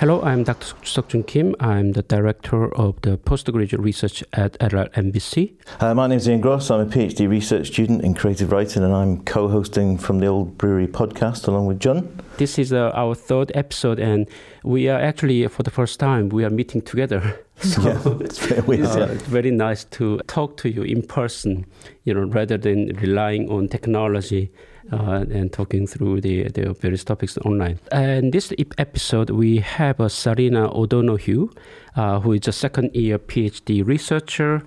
Hello, I'm Dr. Seokjun Kim. I'm the director of the postgraduate research at LLMVC. Uh, my name is Ian Gross. I'm a PhD research student in creative writing, and I'm co-hosting from the Old Brewery podcast along with John. This is uh, our third episode, and we are actually, for the first time, we are meeting together. So yeah, it's, very, it's uh, very nice to talk to you in person, you know, rather than relying on technology uh, and talking through the, the various topics online. And this episode, we have uh, Sarinah O'Donoghue, uh, who is a second year PhD researcher,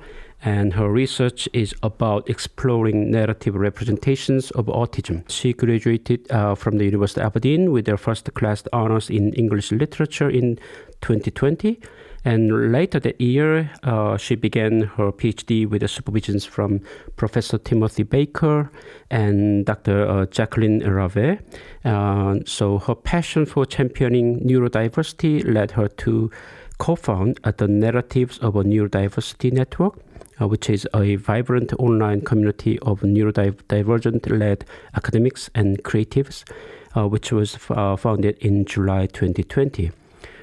and her research is about exploring narrative representations of autism. She graduated uh, from the University of Aberdeen with her first class honors in English literature in 2020 and later that year, uh, she began her PhD with the supervisions from Professor Timothy Baker and Dr. Uh, Jacqueline Rave. Uh, so her passion for championing neurodiversity led her to co-found the Narratives of a Neurodiversity Network, uh, which is a vibrant online community of neurodivergent-led academics and creatives, uh, which was uh, founded in July 2020.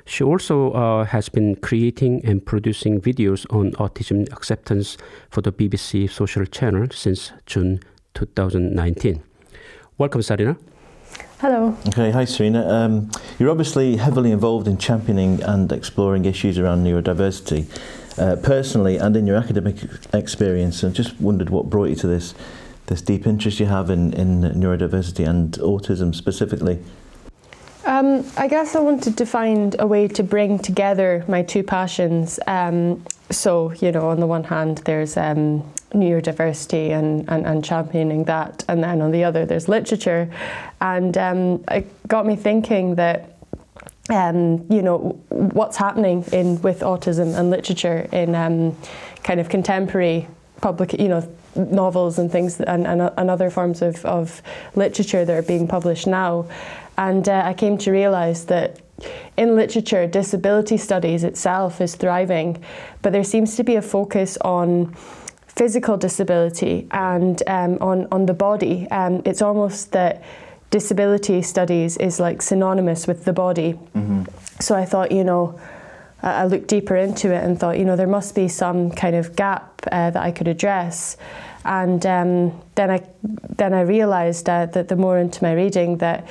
She also uh, has been creating and producing videos on autism acceptance for the BBC social channel since June 2019. Welcome, Sarinah. Hello. Okay, hi, Sarinah. Um, you're obviously heavily involved in championing and exploring issues around neurodiversity. Uh, personally and in your academic experience, I just wondered what brought you to this this deep interest you have in, in neurodiversity and autism specifically. Um, I guess I wanted to find a way to bring together my two passions. Um, so, you know, on the one hand, there's um, neurodiversity and, and, and, championing that, and then on the other, there's literature. And um, it got me thinking that. Um, you know what's happening in with autism and literature in um, kind of contemporary public, you know, novels and things and, and, and other forms of, of literature that are being published now. And uh, I came to realise that in literature, disability studies itself is thriving, but there seems to be a focus on physical disability and um, on, on the body. Um, it's almost that disability studies is like synonymous with the body. Mm-hmm. So I thought, you know, I looked deeper into it and thought, you know, there must be some kind of gap uh, that I could address. And um, then I then I realised uh, that the more into my reading that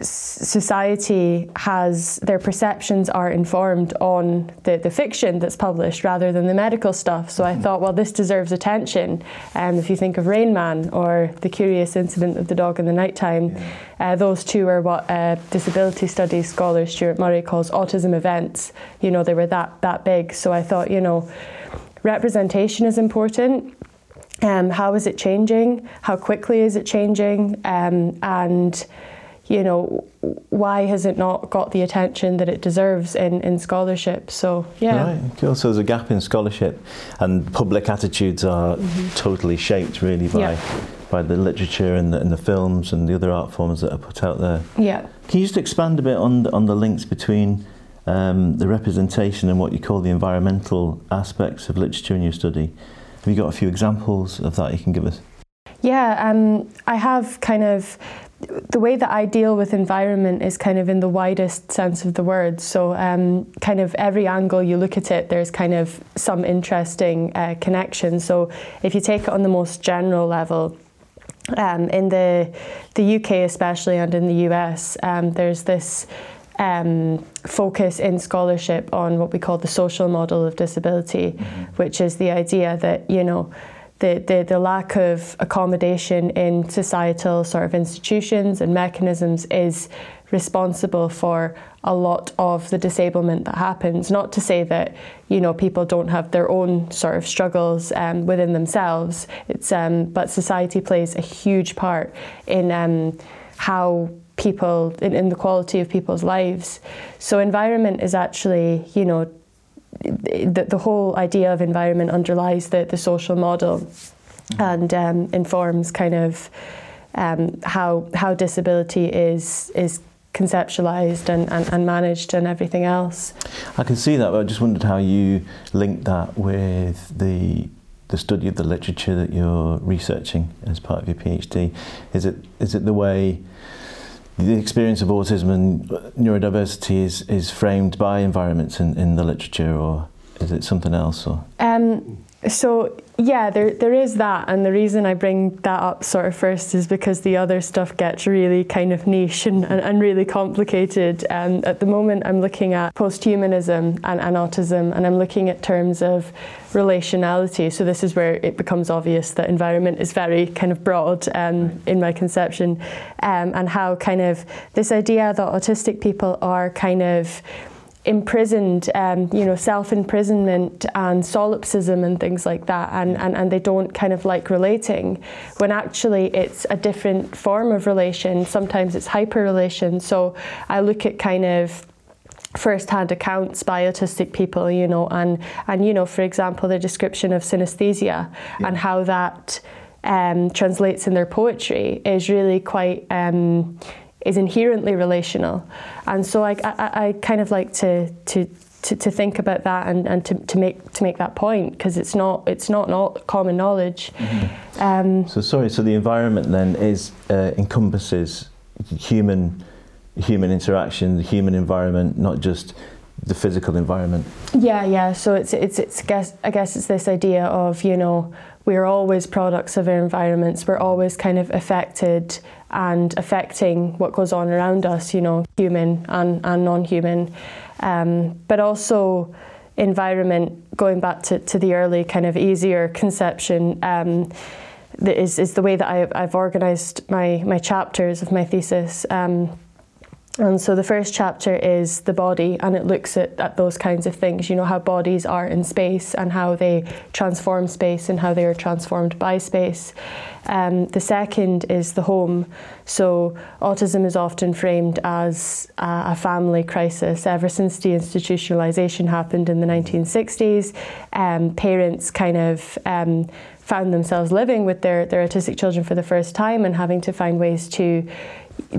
society has their perceptions are informed on the, the fiction that's published rather than the medical stuff. So I mm-hmm. thought, well, this deserves attention. And um, if you think of Rain Man or The Curious Incident of the Dog in the Nighttime, yeah. uh, those two are what uh, disability studies scholar Stuart Murray calls autism events. You know, they were that that big. So I thought, you know, representation is important. Um, how is it changing? How quickly is it changing? Um, and you know, why has it not got the attention that it deserves in, in scholarship? So, yeah. Right, cool. So there's a gap in scholarship, and public attitudes are mm-hmm. totally shaped really by, yeah. by the literature and the, and the films and the other art forms that are put out there. Yeah. Can you just expand a bit on the, on the links between um, the representation and what you call the environmental aspects of literature in your study? Have you got a few examples of that you can give us? Yeah, um, I have kind of the way that I deal with environment is kind of in the widest sense of the word. So, um, kind of every angle you look at it, there's kind of some interesting uh, connection. So, if you take it on the most general level, um, in the the UK especially and in the US, um, there's this um, focus in scholarship on what we call the social model of disability, mm-hmm. which is the idea that you know the, the, the lack of accommodation in societal sort of institutions and mechanisms is responsible for a lot of the disablement that happens. Not to say that you know people don't have their own sort of struggles um, within themselves. It's um, but society plays a huge part in um, how people in, in the quality of people's lives. So environment is actually you know the, the whole idea of environment underlies the, the social model and um, informs kind of um, how how disability is is conceptualized and, and, and managed and everything else. I can see that, but I just wondered how you link that with the the study of the literature that you're researching as part of your PhD. Is it is it the way the experience of autism and neurodiversity is, is framed by environments in, in the literature, or is it something else? Or um, so yeah, there there is that, and the reason I bring that up sort of first is because the other stuff gets really kind of niche and, and, and really complicated. And at the moment, I'm looking at posthumanism and, and autism, and I'm looking at terms of relationality. So this is where it becomes obvious that environment is very kind of broad um, in my conception, um, and how kind of this idea that autistic people are kind of imprisoned, um, you know, self-imprisonment and solipsism and things like that, and, and, and they don't kind of like relating, when actually it's a different form of relation. Sometimes it's hyper-relation. So I look at kind of first-hand accounts by autistic people, you know, and and you know, for example, the description of synesthesia yeah. and how that um, translates in their poetry is really quite. Um, is inherently relational. And so I, I, I kind of like to, to, to, to, think about that and, and to, to make to make that point because it's not it's not not common knowledge. Mm-hmm. Um, so sorry. So the environment then is uh, encompasses human human interaction, the human environment, not just the physical environment. Yeah, yeah. So it's it's it's guess, I guess it's this idea of you know we're always products of our environments. We're always kind of affected and affecting what goes on around us, you know, human and, and non human. Um, but also, environment, going back to, to the early kind of easier conception. Um, is, is the way that I, I've organised my, my chapters of my thesis. Um, and so the first chapter is the body, and it looks at, at those kinds of things, you know, how bodies are in space and how they transform space and how they are transformed by space. Um, the second is the home. So autism is often framed as a, family crisis. Ever since deinstitutionalisation happened in the 1960s, um, parents kind of um, found themselves living with their, their autistic children for the first time and having to find ways to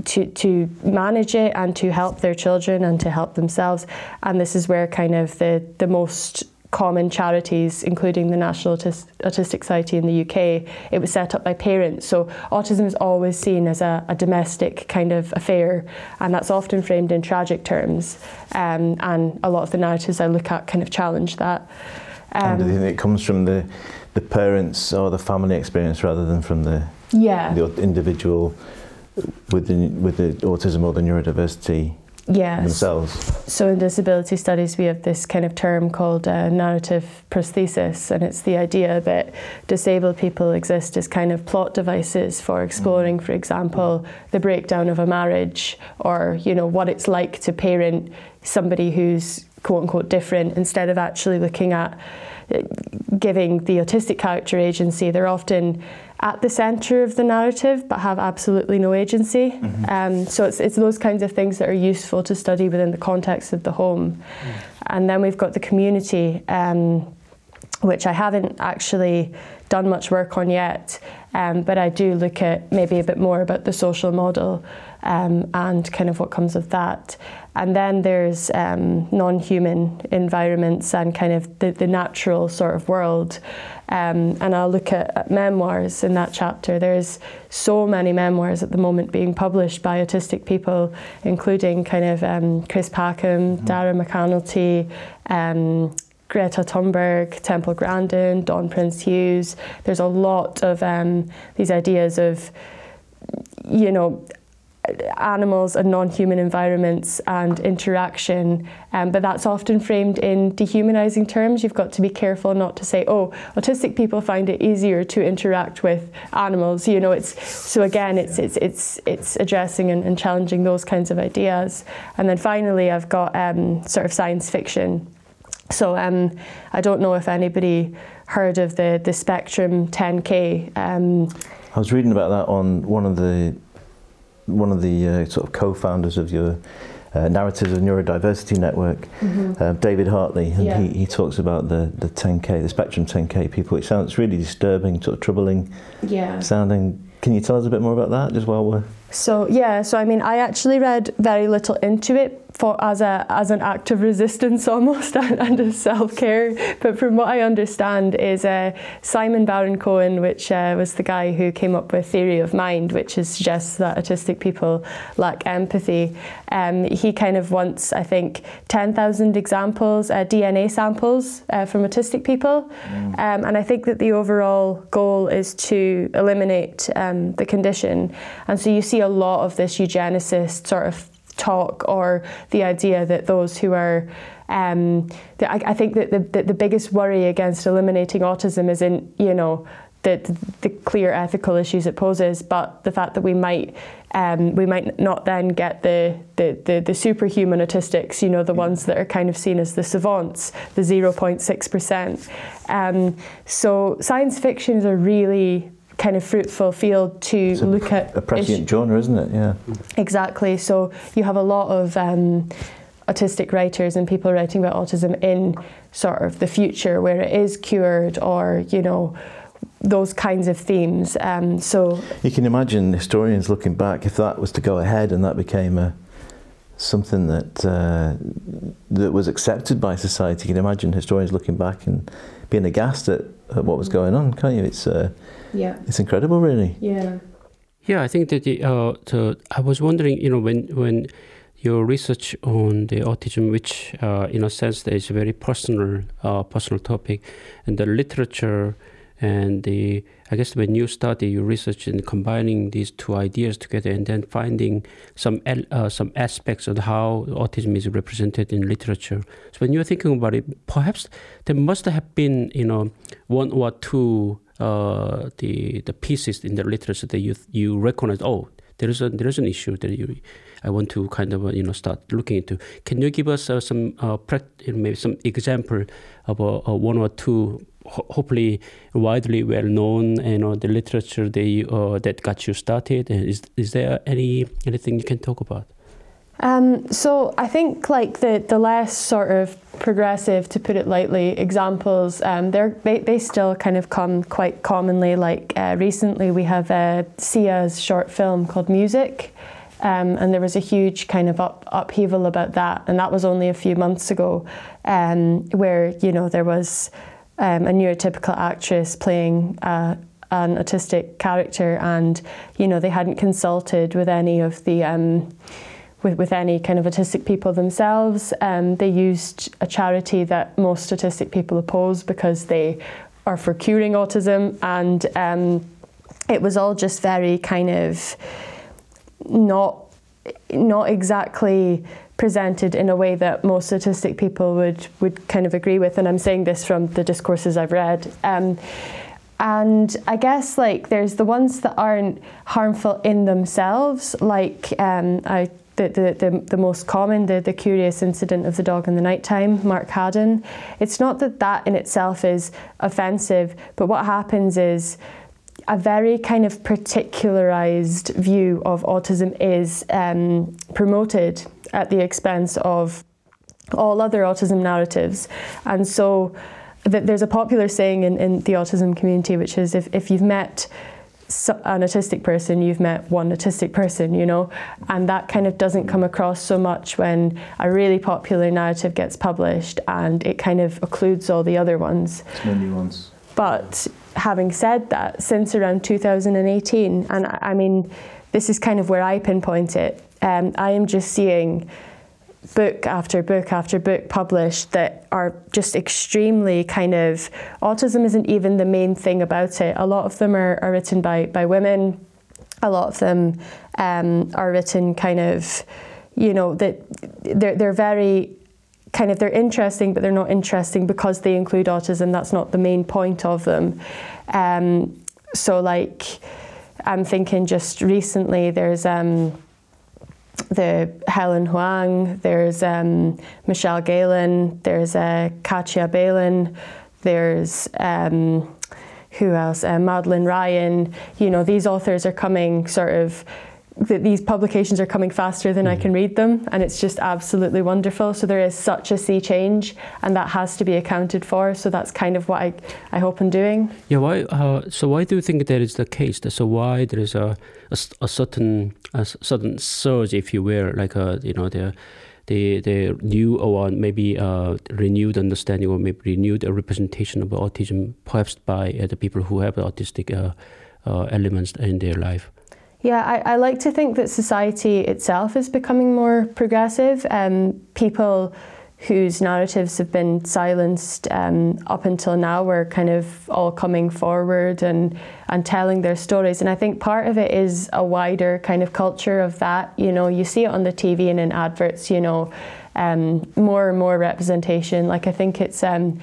to, to manage it and to help their children and to help themselves. And this is where kind of the, the most common charities, including the National Autis- Autistic Society in the UK, it was set up by parents. So autism is always seen as a, a domestic kind of affair, and that's often framed in tragic terms. Um, and a lot of the narratives I look at kind of challenge that. Um, and think it comes from the the parents or the family experience rather than from the yeah the individual with the, with the autism or the neurodiversity yes. themselves? So in disability studies, we have this kind of term called uh, narrative prosthesis, and it's the idea that disabled people exist as kind of plot devices for exploring, for example, the breakdown of a marriage, or you know what it's like to parent somebody who's quote unquote different, instead of actually looking at giving the autistic character agency. They're often at the centre of the narrative but have absolutely no agency. Mm-hmm. Um, so it's, it's those kinds of things that are useful to study within the context of the home. Mm. And then we've got the community, um, which I haven't actually done much work on yet, um, but I do look at maybe a bit more about the social model um, and kind of what comes of that. And then there's um, non human environments and kind of the, the natural sort of world. Um, and I'll look at, at, memoirs in that chapter. There's so many memoirs at the moment being published by autistic people, including kind of um, Chris Packham, mm-hmm. Dara McAnulty, um, Greta Thunberg, Temple Grandin, Dawn Prince Hughes. There's a lot of um, these ideas of, you know, animals and non-human environments and interaction um, but that's often framed in dehumanizing terms. You've got to be careful not to say oh autistic people find it easier to interact with animals. You know it's so again it's it's it's it's addressing and, and challenging those kinds of ideas. And then finally I've got um, sort of science fiction. So um, I don't know if anybody heard of the the Spectrum 10K um, I was reading about that on one of the one of the uh, sort of co-founders of your uh, Narratives of Neurodiversity Network, Mm-hmm. uh, David Hartley, and Yeah. he, he talks about the, the 10K, the Spectrum 10K people. It sounds really disturbing, sort of troubling Yeah. sounding. Can you tell us a bit more about that, just while we're So yeah, so I mean, I actually read very little into it for as a as an act of resistance almost and, and a self care. But from what I understand, is uh, Simon Baron Cohen, which uh, was the guy who came up with theory of mind, which is suggests that autistic people lack empathy. Um, he kind of wants, I think, ten thousand examples, uh, DNA samples uh, from autistic people, um, and I think that the overall goal is to eliminate um, the condition. And so you see a lot of this eugenicist sort of talk or the idea that those who are um, the, I, I think that the, the, the biggest worry against eliminating autism isn't you know the, the clear ethical issues it poses, but the fact that we might um, we might not then get the, the, the, the superhuman autistics, you know, the ones that are kind of seen as the savants, the 0.6%. Um, so science fiction is a really kind of fruitful field to It's a look at a prescient genre, isn't it? Yeah. Exactly. So you have a lot of um, autistic writers and people writing about autism in sort of the future where it is cured or, you know, those kinds of themes. Um, so You can imagine historians looking back if that was to go ahead and that became a something that uh, that was accepted by society. You can imagine historians looking back and being aghast at, at what was going on, can't you? It's uh, yeah, it's incredible, really. yeah. Yeah, I think that the, uh, the, I was wondering, you know, when when your research on the autism, which uh, in a sense that is a very personal uh, personal topic, and the literature and the I guess when you study your research and combining these two ideas together and then finding some uh, some aspects of how autism is represented in literature. So when you're thinking about it, perhaps there must have been you know one or two uh, the the pieces in the literature that you you recognize. Oh, there is a there is an issue that you I want to kind of uh, you know start looking into. Can you give us uh, some uh, maybe some example of uh, one or two ho- hopefully widely well known you know the literature they uh, that got you started? Is is there any anything you can talk about? Um, so I think like the, the less sort of progressive, to put it lightly, examples, um, they, they still kind of come quite commonly. Like uh, recently we have uh, Sia's short film called Music. Um, and there was a huge kind of up, upheaval about that, and that was only a few months ago, um, where you know there was um, a neurotypical actress playing uh, an autistic character, and you know they hadn't consulted with any of the um, with, with any kind of autistic people themselves. Um, they used a charity that most autistic people oppose because they are for curing autism, and um, it was all just very kind of not not exactly presented in a way that most autistic people would would kind of agree with. And I'm saying this from the discourses I've read. Um, and I guess like there's the ones that aren't harmful in themselves, like um, I the, the, the, the most common, the, the curious incident of the dog in the nighttime, Mark Haddon. It's not that that in itself is offensive, but what happens is a very kind of particularized view of autism is um, promoted at the expense of all other autism narratives. And so th- there's a popular saying in, in the autism community, which is if, if you've met so- an autistic person, you've met one autistic person, you know, and that kind of doesn't come across so much when a really popular narrative gets published and it kind of occludes all the other ones. It's more nuance. But having said that, since around 2018, and I I mean, this is kind of where I pinpoint it, um, I am just seeing book after book after book published that are just extremely kind of autism isn't even the main thing about it. A lot of them are, are written by, by women, a lot of them um, are written kind of, you know, that they're, they're very kind of they're interesting, but they're not interesting because they include autism. That's not the main point of them. Um, so, like, I'm thinking just recently, there's um, the Helen Hoang, there's um, Michelle Gallen, there's uh, Katia Balin, there's um, who else? Uh, Madeleine Ryan. You know, these authors are coming sort of that these publications are coming faster than I can read them, and it's just absolutely wonderful. So there is such a sea change, and that has to be accounted for. So that's kind of what I, I hope I'm doing. Yeah. Why? Uh, so why do you think that is the case? So why there is a a, a certain a certain surge, if you will, like a you know the the the new or maybe uh, renewed understanding or maybe renewed representation of autism, perhaps by uh, the people who have autistic uh, uh, elements in their life. Yeah, I, I, like to think that society itself is becoming more progressive. Um, people whose narratives have been silenced um, up until now were kind of all coming forward and, and telling their stories. And I think part of it is a wider kind of culture of that. You know, you see it on the TV and in adverts, you know, um, more and more representation. Like I think it's um,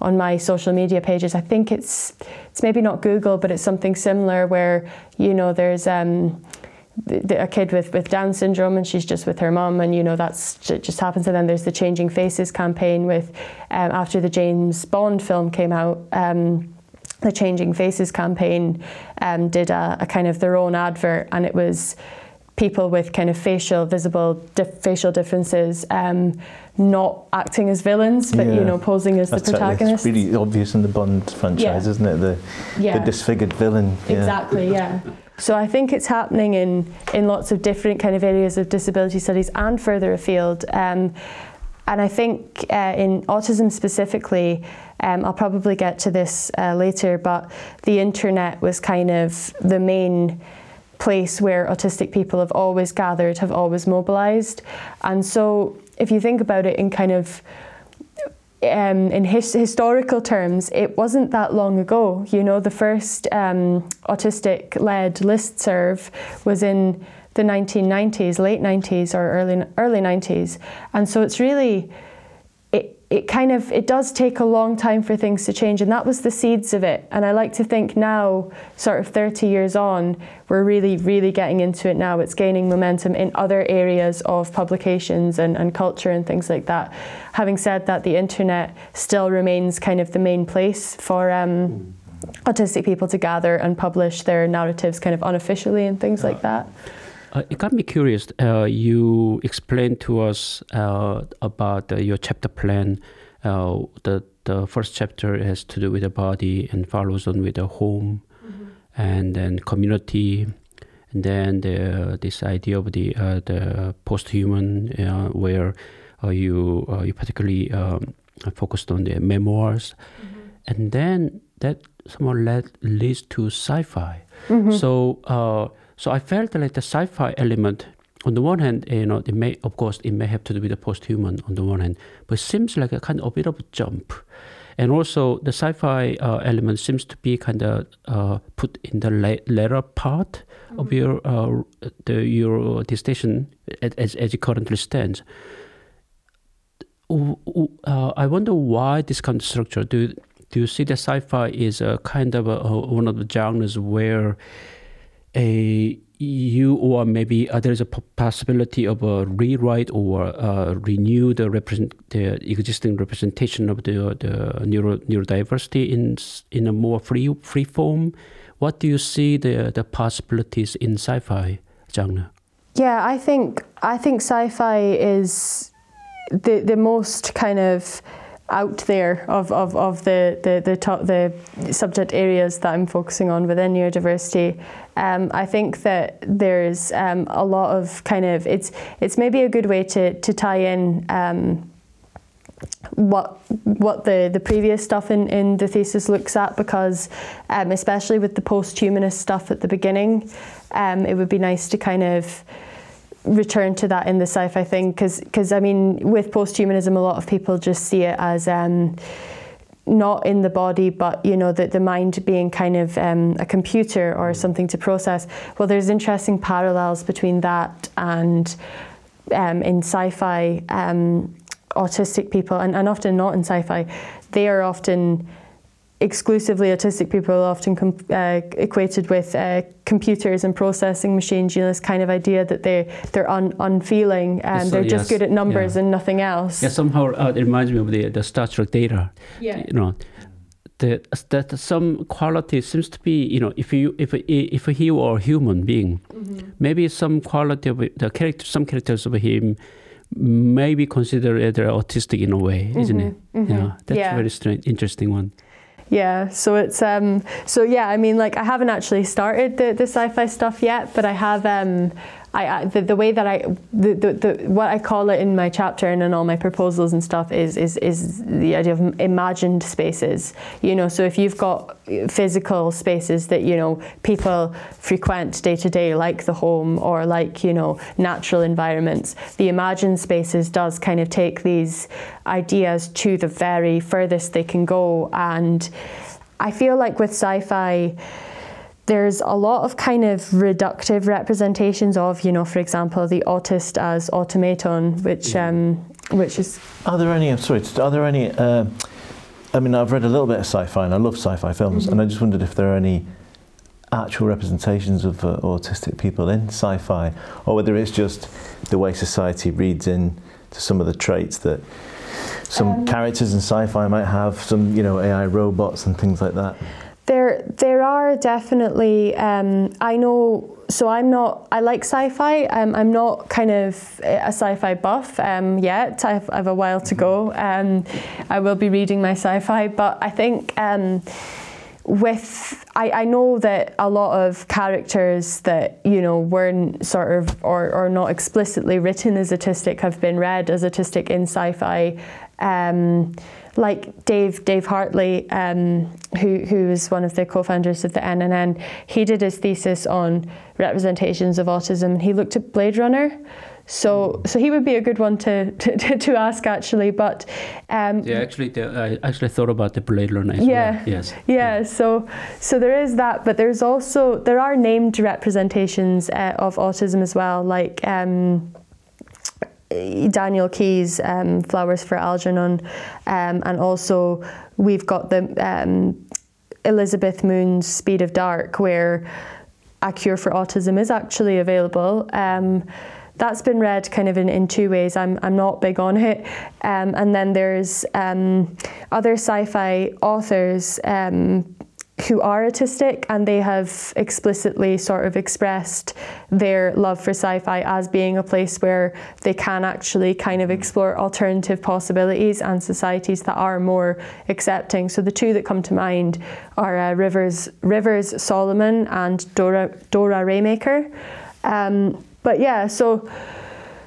on my social media pages. I think it's it's maybe not Google, but it's something similar where you know there's um, a kid with, with Down syndrome and she's just with her mum and you know that's just happens and then there's the Changing Faces campaign with um, after the James Bond film came out um, the Changing Faces campaign um, did a, a, kind of their own advert and it was people with kind of facial visible dif- facial differences um, not acting as villains, but yeah. you know, posing as That's the protagonist. Right. It's really obvious in the Bond franchise, yeah. isn't it? The, yeah. the disfigured villain. Exactly. Yeah. So I think it's happening in in lots of different kind of areas of disability studies and further afield. Um, and I think uh, in autism specifically, um, I'll probably get to this uh, later, but the internet was kind of the main place where autistic people have always gathered, have always mobilised. And so if you think about it in kind of um, in his, historical terms, it wasn't that long ago. You know, the first um, autistic-led listserv was in the 1990s, late 90s or early early 90s, and so it's really it kind of it does take a long time for things to change and that was the seeds of it. And i like to think now sort of 30 years on we're really really getting into it now. It's gaining momentum in other areas of publications and, and culture and things like that. Having said that the internet still remains kind of the main place for um, autistic people to gather and publish their narratives kind of unofficially and things like that uh, it got me curious. Uh, you explained to us uh, about uh, your chapter plan. Uh, the the first chapter has to do with the body and follows on with the home, mm-hmm. and then community, and then the this idea of the uh, the post-human, where you you particularly um, focused on the memoirs, mm-hmm. and then that somehow led leads to sci-fi. Mm-hmm. So so I felt like the sci-fi element, on the one hand, you know, it may, of course, it may have to do with the post-human on the one hand, but it seems like a kind of a bit of a jump. And also, the sci-fi uh, element seems to be kind of uh, put in the la- later part mm-hmm. of your uh, the your dissertation as as it currently stands. Uh, I wonder why this kind of structure. Do do you see that sci-fi is a kind of a, one of the genres where a you or maybe uh, there's a possibility of a rewrite or uh, renew the represent the existing representation of the the neuro neurodiversity in in a more free free form. What do you see the the possibilities in sci-fi genre? Yeah, I think I think sci-fi is the the most kind of out there of, of, of the, the, the, top, the subject areas that I'm focusing on within neurodiversity. Um, I think that there's um, a lot of kind of, it's, it's maybe a good way to, to tie in um, what what the, the previous stuff in, in the thesis looks at because um, especially with the post-humanist stuff at the beginning, um, it would be nice to kind of return to that in the sci-fi thing because I mean with posthumanism a lot of people just see it as um, not in the body but you know the, the mind being kind of um, a computer or something to process. Well there's interesting parallels between that and um, in sci-fi um, autistic people and, and often not in sci-fi. They are often exclusively autistic people are often com- uh, equated with uh, computers and processing machines. You know, this kind of idea that they they're un- unfeeling and so, they're yes, just good at numbers yeah. and nothing else. Yeah, somehow uh, it reminds me of the the Star Trek data. Yeah. You know. The, that some quality seems to be you know if you if if he were a human being mm-hmm. maybe some quality of it- the character, some characters of him, maybe considered autistic in a way, isn't it? Mhm, Yeah, that's yeah. a very strange, interesting one. Yeah, so it's um so yeah, I mean like I haven't actually started the, the sci-fi stuff yet, but I have um I, the, the way that I the, the, the what I call it in my chapter and in all my proposals and stuff is is is the idea of imagined spaces. You know, so if you've got physical spaces that you know people frequent day to day, like the home or like you know natural environments, the imagined spaces does kind of take these ideas to the very furthest they can go and I feel like with sci-fi there's a lot of kind of reductive representations of, you know, for example, the autist as automaton, which um, which is Are there any? I'm sorry. Are there any? Uh, I mean, I've read a little bit of sci-fi, and I love sci-fi films, and I just wondered if there are any actual representations of uh, autistic people in sci-fi, or whether it's just the way society reads in to some of the traits that some Um, characters in sci-fi might have, some you know AI robots and things like that. There, there are definitely. Um, I know. So I'm not. I like sci-fi. Um, I'm not kind of a sci-fi buff um, yet. I've, I have a while to go. Um, I will be reading my sci-fi, but I think. Um, with I, I know that a lot of characters that you know weren't sort of or, or not explicitly written as autistic have been read as autistic in sci-fi um, like Dave Dave Hartley um, who who is one of the co-founders of the NNN he did his thesis on representations of autism and he looked at Blade Runner so so he would be a good one to to, to, ask actually but um, Yeah, actually, I actually thought about the Blade Runner as Yeah. well. Yes. yeah, so so there is that, but there's also there are named representations uh, of autism as well, like um, Daniel Keyes' um, Flowers for Algernon, um, and also we've got the um, Elizabeth Moon's Speed of Dark, where a cure for autism is actually available. Um, that's been read kind of in, in two ways. I'm, I'm not big on it. Um, and then there's um, other sci fi authors who are autistic and they have explicitly sort of expressed their love for sci fi as being a place where they can actually kind of explore alternative possibilities and societies that are more accepting. So the two that come to mind are uh, Rivers, Rivers Solomon and Dora, Dora Raymaker. Um, but yeah, so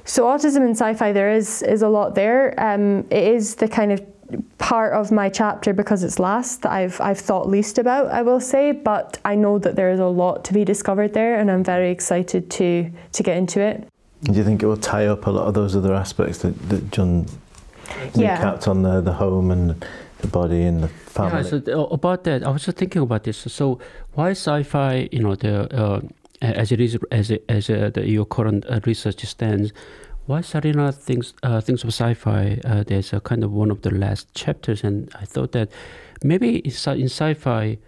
so autism in sci-fi there is is a lot there. Um, it is the kind of part of my chapter because it's last that I've I've thought least about. I will say, but I know that there is a lot to be discovered there, and I'm very excited to to get into it. Do you think it will tie up a lot of those other aspects that, that John Yeah. recapped on the, the home and the body and the family? Yeah, so th- about that, I was just thinking about this. So why sci-fi? You know, the uh, as it is as it, as uh, the, your current uh, research stands, why Sarinah thinks uh, thinks of sci-fi? Uh, there's a kind of one of the last chapters, and I thought that maybe in, sci- in sci-fi,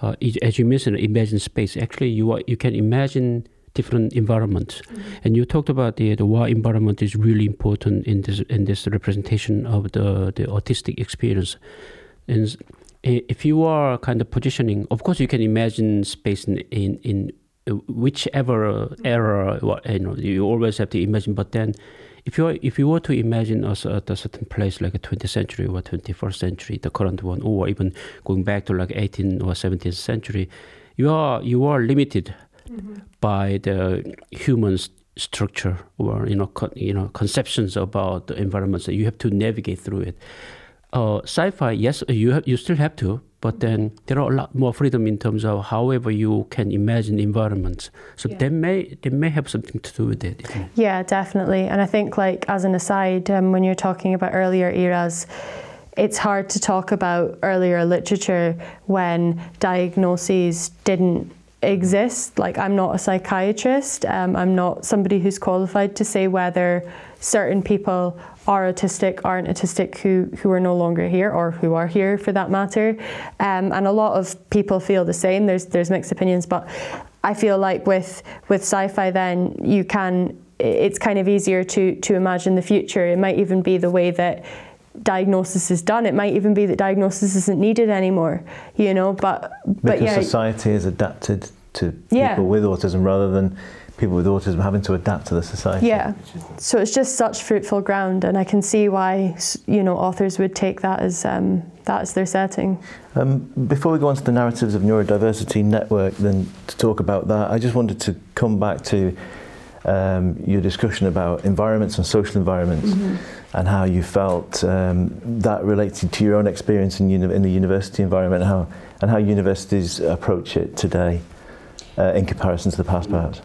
uh, as you mentioned, imagine space. Actually, you are, you can imagine different environments, and you talked about the the why environment is really important in this in this representation of the the autistic experience. And if you are kind of positioning, of course, you can imagine space in in, in whichever uh, era. You know, you always have to imagine. But then, if you if you were to imagine us at a certain place like a 20th century or 21st century, the current one, or even going back to like 18th or 17th century, you are you are limited by the human structure or you know con- you know conceptions about the environment. So you have to navigate through it. Uh, sci-fi, yes, you have, you still have to, but then there are a lot more freedom in terms of however you can imagine environments. So Yeah. they may they may have something to do with it. Yeah, definitely. And I think, like as an aside, um, when you're talking about earlier eras, it's hard to talk about earlier literature when diagnoses didn't exist. Like I'm not a psychiatrist. Um, I'm not somebody who's qualified to say whether certain people are autistic, aren't autistic, who who are no longer here or who are here for that matter. Um, and a lot of people feel the same. There's there's mixed opinions, but I feel like with with sci-fi, then you can. It's kind of easier to to imagine the future. It might even be the way that diagnosis is done. It might even be that diagnosis isn't needed anymore. You know, but but because yeah, society is adapted to Yeah. people with autism rather than people with autism having to adapt to the society. Yeah. So it's just such fruitful ground, and I can see why you know authors would take that as um, that as their setting. Um, before we go on to the narratives of Neurodiversity Network, then to talk about that, I just wanted to come back to um, your discussion about environments and social environments and how you felt um, that related to your own experience in, uni- in the university environment and how, and how universities approach it today uh, in comparison to the past, perhaps.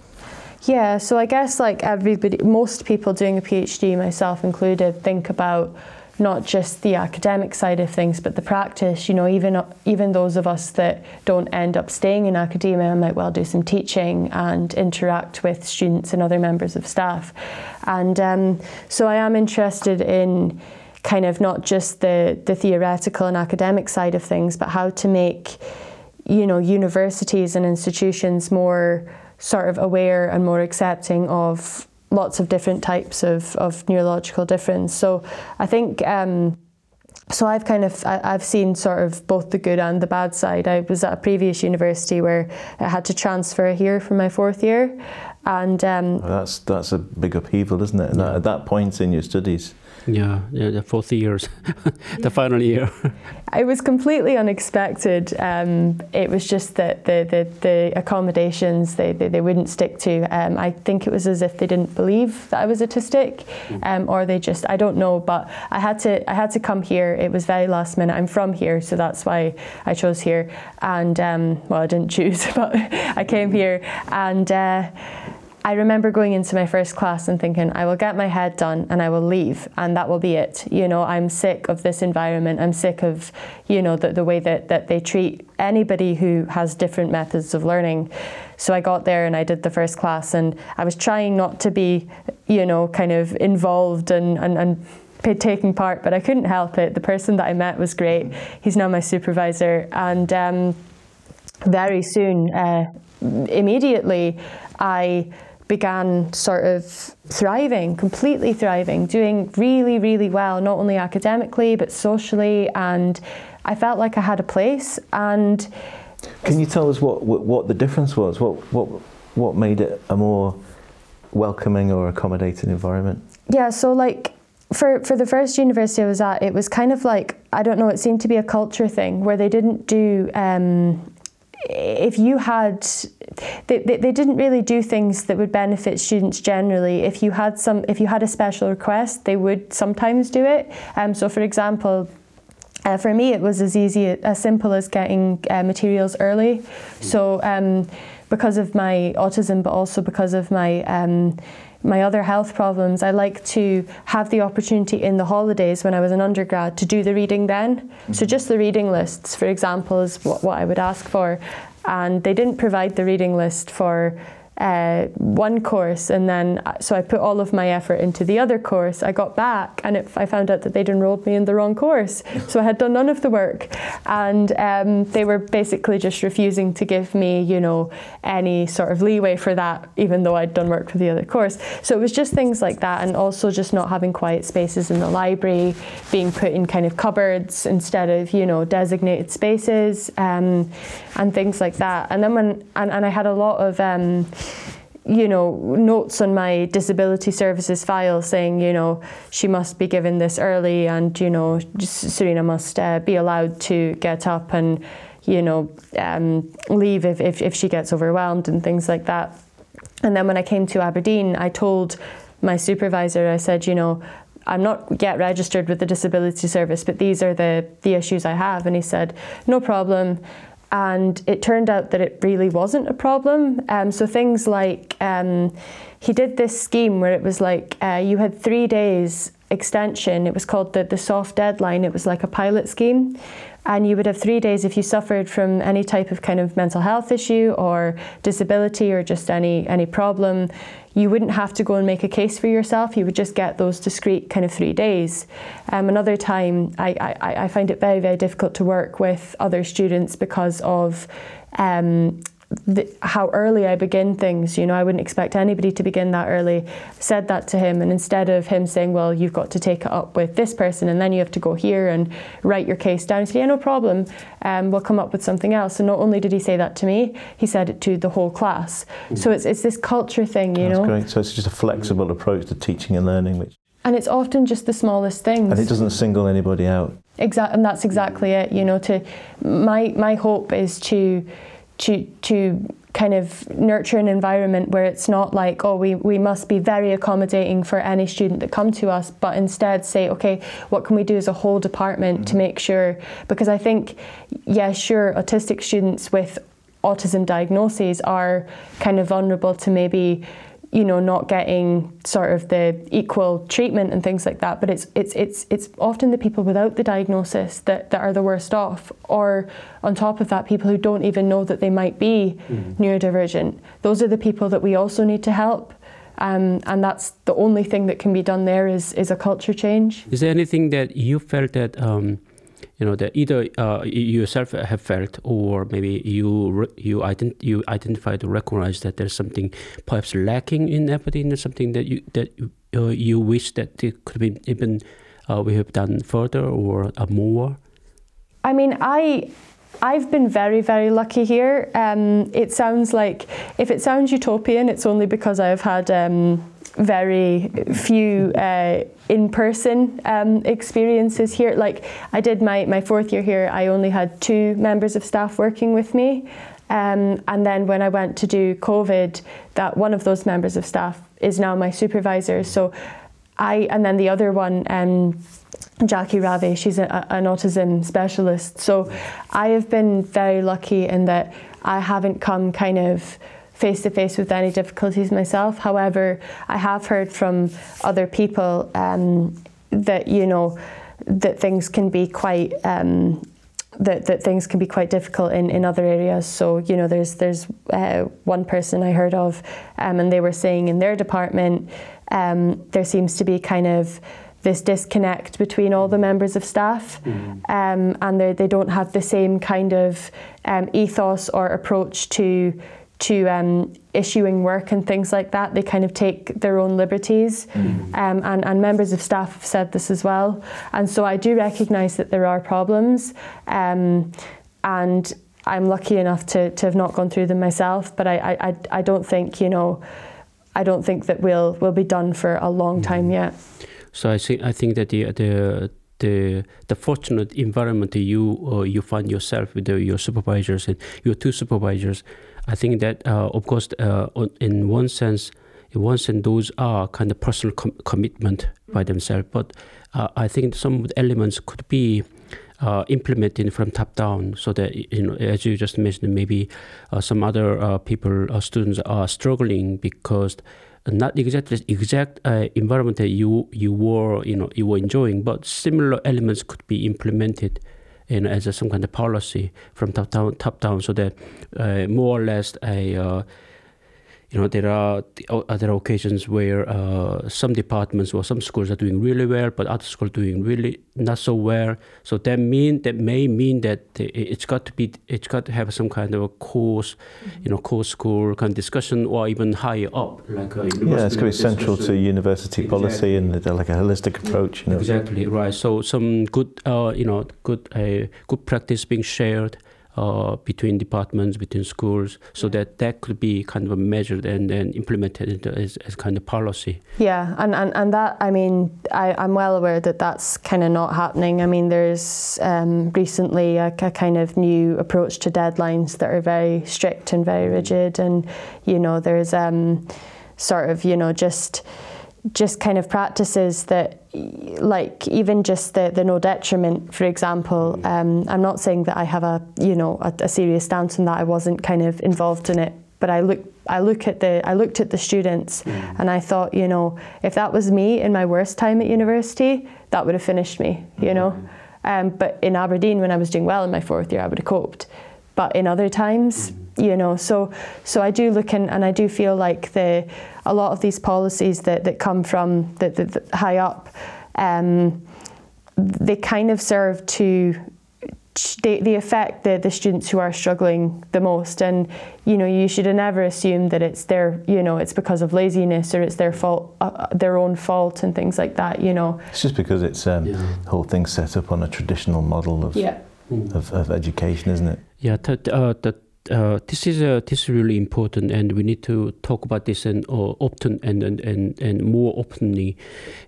Yeah, so I guess like everybody, most people doing a PhD, myself included, think about not just the academic side of things, but the practice. You know, even even those of us that don't end up staying in academia might well do some teaching and interact with students and other members of staff. And um, so I am interested in kind of not just the the theoretical and academic side of things, but how to make you know universities and institutions more sort of aware and more accepting of lots of different types of, of neurological difference. So I think um, so I've kind of I, I've seen sort of both the good and the bad side. I was at a previous university where I had to transfer here for my fourth year, and um, Well, that's, that's a big upheaval, isn't it? And that, at that point in your studies. Yeah, yeah, the fourth years, the final year. It was completely unexpected. Um, it was just that the, the, the accommodations they, they, they wouldn't stick to. Um, I think it was as if they didn't believe that I was autistic, um, or they just I don't know. But I had to I had to come here. It was very last minute. I'm from here, so that's why I chose here. And um, well, I didn't choose, but I came here and. Uh, I remember going into my first class and thinking, I will get my head done and I will leave, and that will be it. You know, I'm sick of this environment. I'm sick of, you know, the, the way that, that they treat anybody who has different methods of learning. So I got there and I did the first class, and I was trying not to be, you know, kind of involved and, and, and taking part, but I couldn't help it. The person that I met was great. He's now my supervisor, and um, very soon, uh, immediately, I began sort of thriving, completely thriving, doing really, really well, not only academically but socially, and I felt like I had a place. And Can you tell us what, what, what the difference was? What, what, what made it a more welcoming or accommodating environment? yeah, so like for for the first university I was at, it was kind of like I don't know. It seemed to be a culture thing where they didn't do. Um, if you had, they, they, they didn't really do things that would benefit students generally. If you had some, if you had a special request, they would sometimes do it. Um, so, for example, uh, for me, it was as easy, as simple as getting uh, materials early. So, um, because of my autism, but also because of my um, my other health problems, I like to have the opportunity in the holidays when I was an undergrad to do the reading then. So, mm-hmm. just the reading lists, for example, is what, what I would ask for. And they didn't provide the reading list for uh, one course, and then uh, so I put all of my effort into the other course. I got back, and it, I found out that they'd enrolled me in the wrong course, so I had done none of the work, and um, they were basically just refusing to give me, you know, any sort of leeway for that, even though I'd done work for the other course. So it was just things like that, and also just not having quiet spaces in the library, being put in kind of cupboards instead of, you know, designated spaces, um, and things like that. And then when and, and I had a lot of um, you know, notes on my disability services file saying, you know, she must be given this early and, you know, Serena must uh, be allowed to get up and, you know, um, leave if, if, if she gets overwhelmed and things like that. And then when I came to Aberdeen, I told my supervisor, I said, you know, I'm not yet registered with the disability service, but these are the, the issues I have. And he said, no problem and it turned out that it really wasn't a problem. Um, so things like um, he did this scheme where it was like uh, you had three days extension. It was called the the soft deadline. It was like a pilot scheme. And you would have three days if you suffered from any type of kind of mental health issue or disability or just any any problem. You wouldn't have to go and make a case for yourself. You would just get those discrete kind of three days. Um, another time, I, I, I find it very very difficult to work with other students because of um, the, how early I begin things. You know, I wouldn't expect anybody to begin that early. Said that to him, and instead of him saying, "Well, you've got to take it up with this person, and then you have to go here and write your case down," he said, "Yeah, no problem. Um, we'll come up with something else." And not only did he say that to me, he said it to the whole class. Mm. So it's it's this culture thing, you That's know. great. So it's just a flexible approach to teaching and learning, which. And it's often just the smallest things. And it doesn't single anybody out. Exactly, and that's exactly it. You know, to my my hope is to to to kind of nurture an environment where it's not like oh we, we must be very accommodating for any student that come to us but instead say okay what can we do as a whole department mm-hmm. to make sure because i think yeah sure autistic students with autism diagnoses are kind of vulnerable to maybe you know not getting sort of the equal treatment and things like that but it's it's it's it's often the people without the diagnosis that, that are the worst off or on top of that people who don't even know that they might be mm. neurodivergent those are the people that we also need to help um, and that's the only thing that can be done there is is a culture change is there anything that you felt that um, you know that either uh, you yourself have felt or maybe you you ident- you identified or recognize that there's something perhaps lacking in Aberdeen or something that you that uh, you wish that it could be even uh, we have done further or uh, more I mean I I've been very, very lucky here. Um, it sounds like, if it sounds utopian, it's only because I've had um, very few uh, in-person um, experiences here. Like I did my, my fourth year here, I only had two members of staff working with me. Um, and then when I went to do COVID, that one of those members of staff is now my supervisor. So I, and then the other one, um, Jackie Ravi, she's a, an autism specialist. So I have been very lucky in that I haven't come kind of face to face with any difficulties myself. However, I have heard from other people um, that you know that things can be quite um, that, that things can be quite difficult in, in other areas. So you know, there's there's uh, one person I heard of, um, and they were saying in their department um, there seems to be kind of this disconnect between all the members of staff, mm. um, and they they don't have the same kind of um, ethos or approach to to um, issuing work and things like that. They kind of take their own liberties, mm. um, and, and, members of staff have said this as well. And so I do recognise that there are problems, um, and I'm lucky enough to, to have not gone through them myself. But I, I, I don't think you know, I don't think that we'll we'll be done for a long time yet. So I think I think that the the the the fortunate environment you uh, you find yourself with the, your supervisors and your two supervisors I think that, uh, of course, uh, in one sense, in one sense, those are kind of personal com- commitment by themselves. But uh, I think some elements could be uh, implemented from top down, so that you know, as you just mentioned, maybe uh, some other uh, people, students are struggling because not exactly exact environment that you you were you know you were enjoying, but similar elements could be implemented you know, as a, some kind of policy from top down, top down, so that uh, more or less a uh, you know there are other occasions where uh, some departments or some schools are doing really well but other schools doing really not so well so that mean that may mean that it's got to be it's got to have some kind of a course mm-hmm. you know course school kind of discussion or even higher up like a yeah it's going to be central to university exactly. policy and like a holistic approach you know. exactly right so some good uh, you know good uh, good practice being shared uh, between departments, between schools, so that that could be kind of measured and, then implemented as, as kind of policy. Yeah, and, and, and that, I mean, I, I'm well aware that that's kind of not happening. I mean, there's um, recently a, a, kind of new approach to deadlines that are very strict and very rigid, and, you know, there's um, sort of, you know, just just kind of practices that like even just the, the no detriment for example mm. um, i'm not saying that i have a you know a, a, serious stance on that i wasn't kind of involved in it but i look i look at the i looked at the students mm. and i thought you know if that was me in my worst time at university that would have finished me you know mm. um, but in aberdeen when i was doing well in my fourth year i would have coped but in other times mm you know so so I do look in, and I do feel like the a lot of these policies that, that come from the, the, the high up um, they kind of serve to they, they affect the, the students who are struggling the most and you know you should never assume that it's their you know it's because of laziness or it's their fault uh, uh their own fault and things like that you know it's just because it's um, yeah. the whole thing set up on a traditional model of yeah. of, of, education isn't it yeah t- uh, the uh, this is uh, this is really important, and we need to talk about this and uh, often and, and, and, and more openly.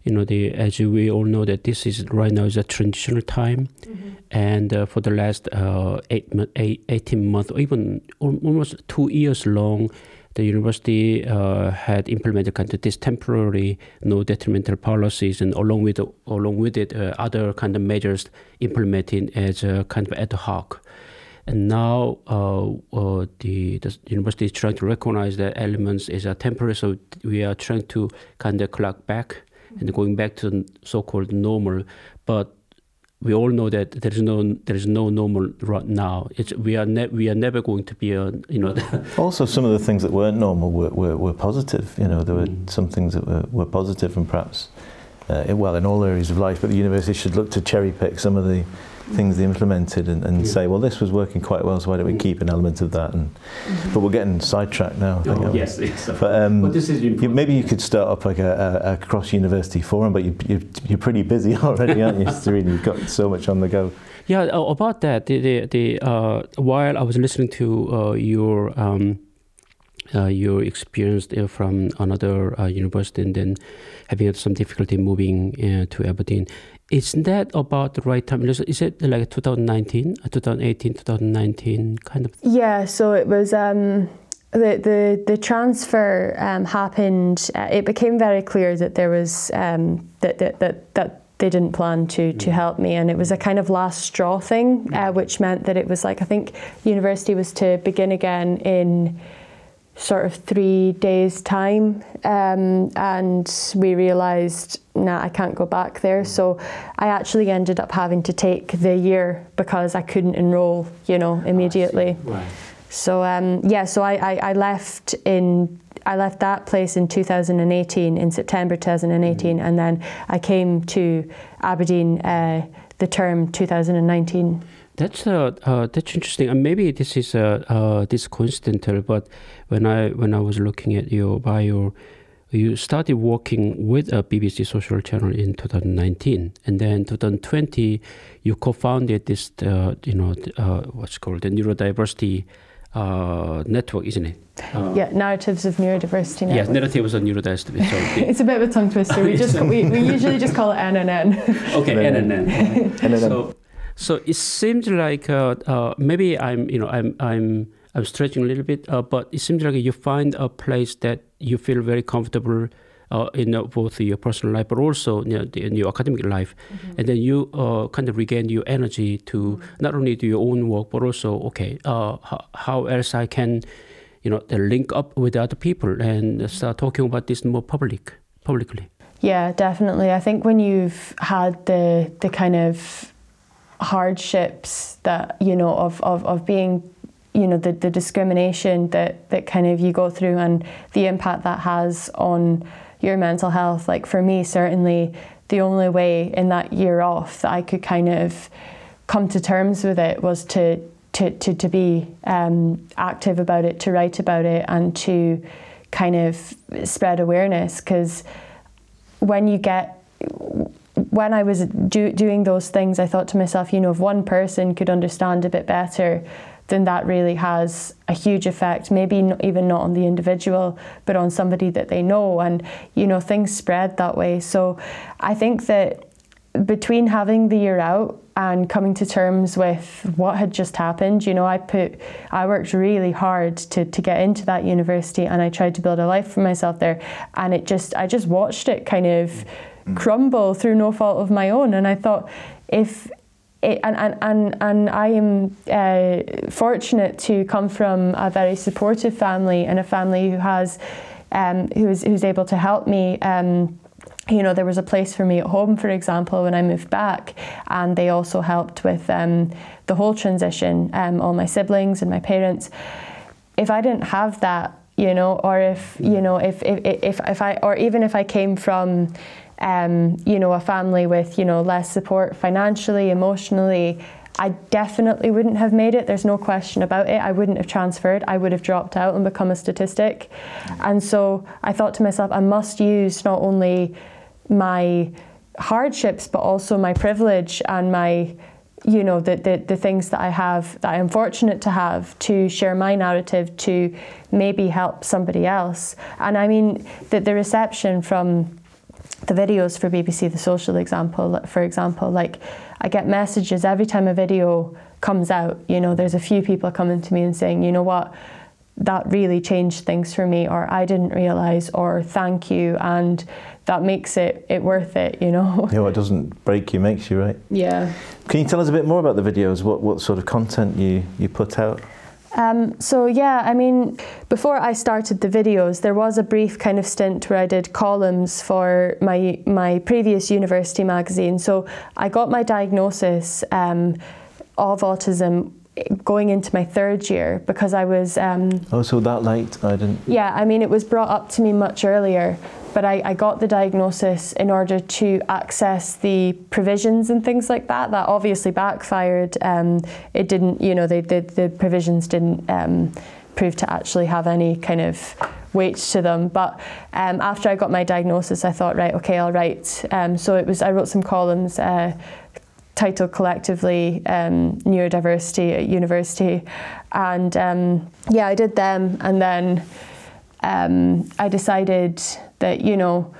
You know, the, as we all know that this is right now is a transitional time, mm-hmm. and uh, for the last uh, eight, eight, 18 months, even almost two years long, the university uh, had implemented kind of this temporary no detrimental policies, and along with along with it, uh, other kind of measures implemented as a kind of ad hoc. And now uh, uh, the, the university is trying to recognize that elements is a temporary, so we are trying to kind of clock back and going back to the so-called normal. But we all know that there is no there is no normal right now. It's, we are ne- we are never going to be a you know. also, some of the things that weren't normal were, were, were positive. You know, there were mm. some things that were, were positive and perhaps uh, well in all areas of life. But the university should look to cherry pick some of the things they implemented and, and yeah. say, well, this was working quite well, so why don't we keep an element of that? And mm-hmm. but we're getting sidetracked now. I think, oh, yes, yes. But, um, but this is you, maybe you could start up like a, a, a cross university forum, but you, you, you're pretty busy already, aren't you, Serene? You've got so much on the go. Yeah, uh, about that, the, the, the uh, while I was listening to uh, your. Um, uh, your experience from another uh, university and then having some difficulty moving uh, to Aberdeen isn't that about the right time? Is it like 2019, uh, 2018, 2019 kind of? Yeah, so it was. Um, the, the the transfer um, happened. Uh, it became very clear that there was um, that, that that that they didn't plan to to mm. help me, and it was a kind of last straw thing, uh, which meant that it was like I think university was to begin again in sort of three days' time, um, and we realised, nah, I can't go back there. So I actually ended up having to take the year because I couldn't enrol, you know, immediately. Right. So um, yeah, so I, I, I, left in I left that place in 2018 in September 2018, mm. and then I came to Aberdeen uh, the term 2019. That's uh, uh, that's interesting, and maybe this is uh, uh, this coincidental. But when I when I was looking at your bio, you started working with a BBC social channel in 2019, and then 2020 you co-founded this, uh, you know, uh, what's called the neurodiversity uh, network, isn't it? Uh, yeah, narratives of neurodiversity. Network. Yes, narratives of neurodiversity. it's a bit of a tongue twister. We just we, we usually just call it NNN. okay, NNN. so so it seems like uh, uh, maybe I'm, you know, I'm, I'm, I'm stretching a little bit, uh, but it seems like you find a place that you feel very comfortable uh, in uh, both your personal life, but also you know, in your academic life, mm-hmm. and then you uh, kind of regain your energy to mm-hmm. not only do your own work, but also okay, how, how else I can, you know, link up with other people and start talking about this more public, publicly. Yeah, definitely. I think when you've had the the kind of hardships that you know of, of, of being you know the, the discrimination that that kind of you go through and the impact that has on your mental health. Like for me certainly the only way in that year off that I could kind of come to terms with it was to to, to, to be um, active about it to write about it and to kind of spread awareness. Because when you get when I was do, doing those things, I thought to myself, you know, if one person could understand a bit better, then that really has a huge effect. Maybe not, even not on the individual, but on somebody that they know, and you know, things spread that way. So, I think that between having the year out and coming to terms with what had just happened, you know, I put, I worked really hard to, to get into that university and I tried to build a life for myself there. And it just, I just watched it kind of crumble through no fault of my own. And I thought, if it, and, and, and, and I am uh, fortunate to come from a very supportive family and a family who has um, who is who's able to help me. Um, you know, there was a place for me at home, for example, when I moved back, and they also helped with um, the whole transition, um, all my siblings and my parents. If I didn't have that, you know, or if you know, if if if, if I, or even if I came from um, you know, a family with, you know, less support financially, emotionally, I definitely wouldn't have made it. There's no question about it. I wouldn't have transferred. I would have dropped out and become a statistic. And so I thought to myself, I must use not only my hardships, but also my privilege and my you know the, the the things that I have that I am fortunate to have to share my narrative to maybe help somebody else. And I mean that the reception from the videos for BBC The Social example, for example, like I get messages every time a video comes out. You know, there's a few people coming to me and saying, you know what, that really changed things for me, or I didn't realize, or thank you, and that makes it it worth it. You know. Yeah, what doesn't break you makes you, right? Yeah. Can you tell us a bit more about the videos? What what sort of content you you put out? Um, so yeah, I mean, before I started the videos, there was a brief kind of stint where I did columns for my my previous university magazine. So I got my diagnosis um, of autism going into my third year because I was. Um, oh, so that late? I didn't. Yeah, I mean, it was brought up to me much earlier, but I, I got the diagnosis in order to access the provisions and things like that. That obviously backfired. Um, it didn't, you know, the, the, the provisions didn't um, prove to actually have any kind of weight to them. But um, after I got my diagnosis, I thought, right, okay, I'll write. Um, so it was, I wrote some columns. Uh, titled collectively um, neurodiversity at university and um, yeah i did them and then um, i decided that you know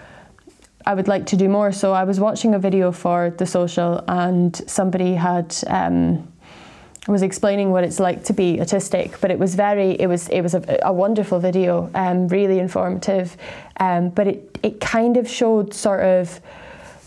I would like to do more. So I was watching a video for the social, and somebody had um, was explaining what it's like to be autistic. But it was very, it was it was a, a wonderful video, um, really informative. Um, but it it kind of showed sort of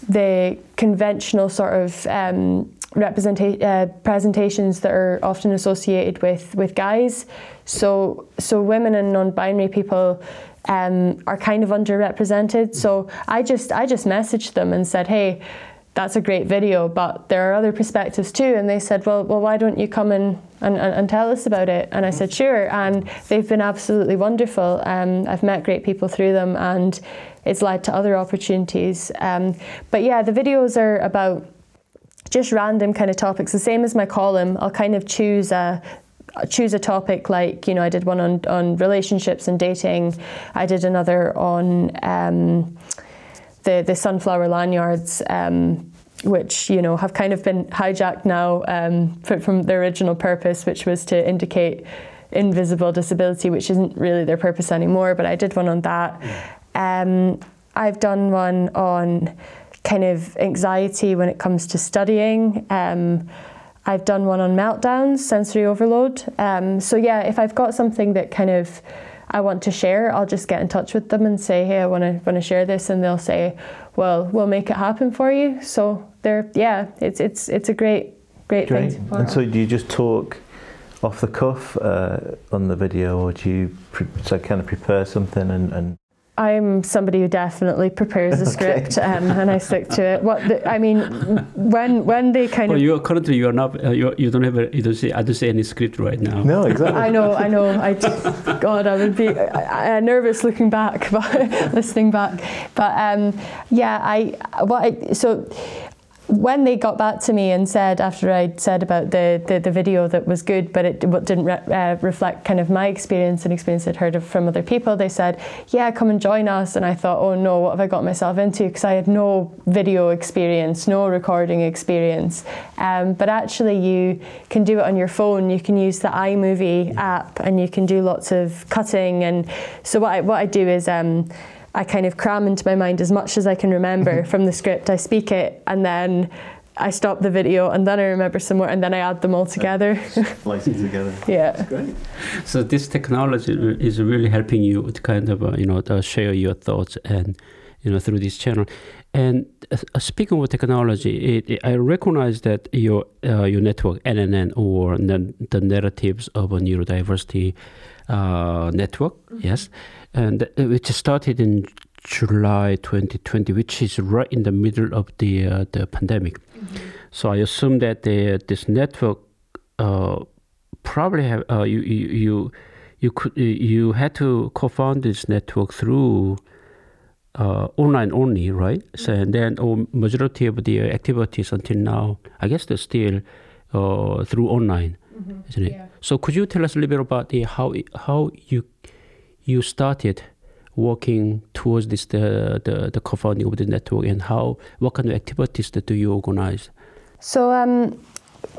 the conventional sort of um, uh, presentations that are often associated with with guys. So so women and non-binary people um, are kind of underrepresented. So I just I just messaged them and said, hey. That's a great video, but there are other perspectives too. And they said, "Well, well, why don't you come and, and, and tell us about it?" And I said, "Sure." And they've been absolutely wonderful. Um, I've met great people through them, and it's led to other opportunities. Um, but yeah, the videos are about just random kind of topics, the same as my column. I'll kind of choose a choose a topic like you know I did one on on relationships and dating. I did another on um, the the sunflower lanyards. Um, which you know have kind of been hijacked now um, from their original purpose, which was to indicate invisible disability, which isn't really their purpose anymore. But I did one on that. Um, I've done one on kind of anxiety when it comes to studying. Um, I've done one on meltdowns, sensory overload. Um, so yeah, if I've got something that kind of I want to share, I'll just get in touch with them and say, hey, I want to want to share this, and they'll say, well, we'll make it happen for you. So they're yeah, it's it's it's a great great, Great. thing. And so do you just talk off the cuff uh, on the video, or do you pre- so kind of prepare something and, and I'm somebody who definitely prepares a script um, and I stick to it. What the, I mean, when when they kind of Well, of you are currently you are not uh, you, you don't have a, you don't see I don't see any script right now. no exactly I know, I know. I God, I would be I, I, nervous looking back, but listening back. But um, yeah, I what I, so when they got back to me and said after I'd said about the, the, the video that was good, but it didn't re- uh, reflect kind of my experience and experience I'd heard of from other people, they said, "Yeah, come and join us." And I thought, "Oh no, what have I got myself into?" Because I had no video experience, no recording experience. Um, but actually, you can do it on your phone. You can use the iMovie app, and you can do lots of cutting. And so what I what I do is. Um, I kind of cram into my mind as much as I can remember from the script. I speak it and then I stop the video and then I remember some more and then I add them all together. splicing together. yeah. Great. So this technology is really helping you to kind of uh, you know uh, share your thoughts and you know through this channel. And uh, speaking of technology, it, it, I recognize that your uh, your network NNN or the, the narratives of a neurodiversity uh, network, mm-hmm. yes, and uh, which started in July 2020, which is right in the middle of the uh, the pandemic. Mm-hmm. So I assume that the, this network uh, probably have uh, you, you you you could you had to co-found this network through uh, online only, right? So and then oh, majority of the activities until now, I guess they're still uh, through online, isn't it? Yeah. So could you tell us a little bit about the how how you you started working towards this the the, the co-founding of the network and how what kind of activities that do you organize? So, um,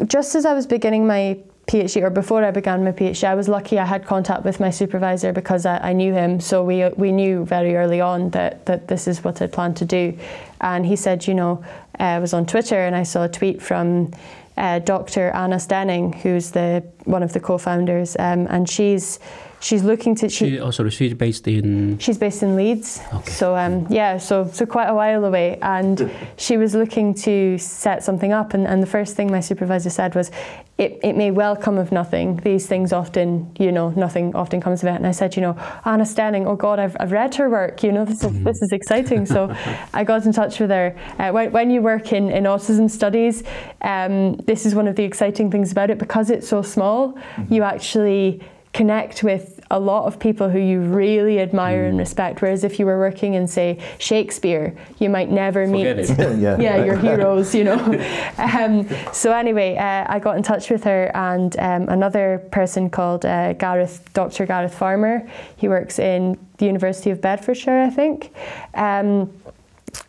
just as I was beginning my PhD, or before I began my PhD, I was lucky I had contact with my supervisor because I, I knew him. So we we knew very early on that that this is what I planned to do. And he said, you know, uh, I was on Twitter and I saw a tweet from uh, Dr. Anna Stenning, who's the one of the co-founders, um, and she's she's looking to She also she's based in She's based in Leeds. Okay. So um, yeah, so so quite a while away, and she was looking to set something up, and, and the first thing my supervisor said was, it, it may well come of nothing. These things often, you know, nothing often comes of it. And I said, you know, Anna Stenning, oh God, I've, I've read her work. You know, this is this is exciting. So I got in touch with her. Uh, when, when you work in, in autism studies, um, this is one of the exciting things about it because it's so small. You actually connect with a lot of people who you really admire and respect. Whereas if you were working in, say, Shakespeare, you might never Forget meet. yeah. Yeah, your heroes, you know. um, so anyway, uh, I got in touch with her and um, another person called uh, Gareth, Dr. Gareth Farmer. He works in the University of Bedfordshire, I think. Um,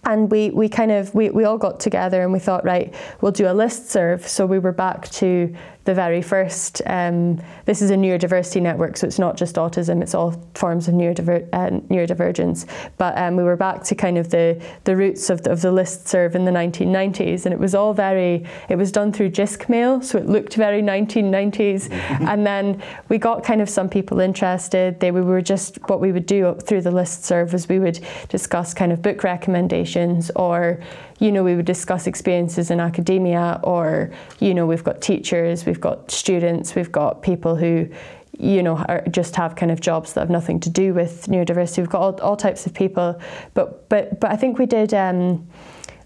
and we, we kind of we, we all got together and we thought right we'll do a list serve so we were back to the very first um, this is a neurodiversity network so it's not just autism it's all forms of neurodiver- uh, neurodivergence. But um, we were back to kind of the the roots of the, of the list serve in the 1990s and it was all very it was done through JISC mail so it looked very 1990s and then we got kind of some people interested. They we were just what we would do through the list serve was we would discuss kind of book recommendations or you know we would discuss experiences in academia or you know we've got teachers we've got students we've got people who you know are, just have kind of jobs that have nothing to do with neurodiversity we've got all, all types of people but but but I think we did um,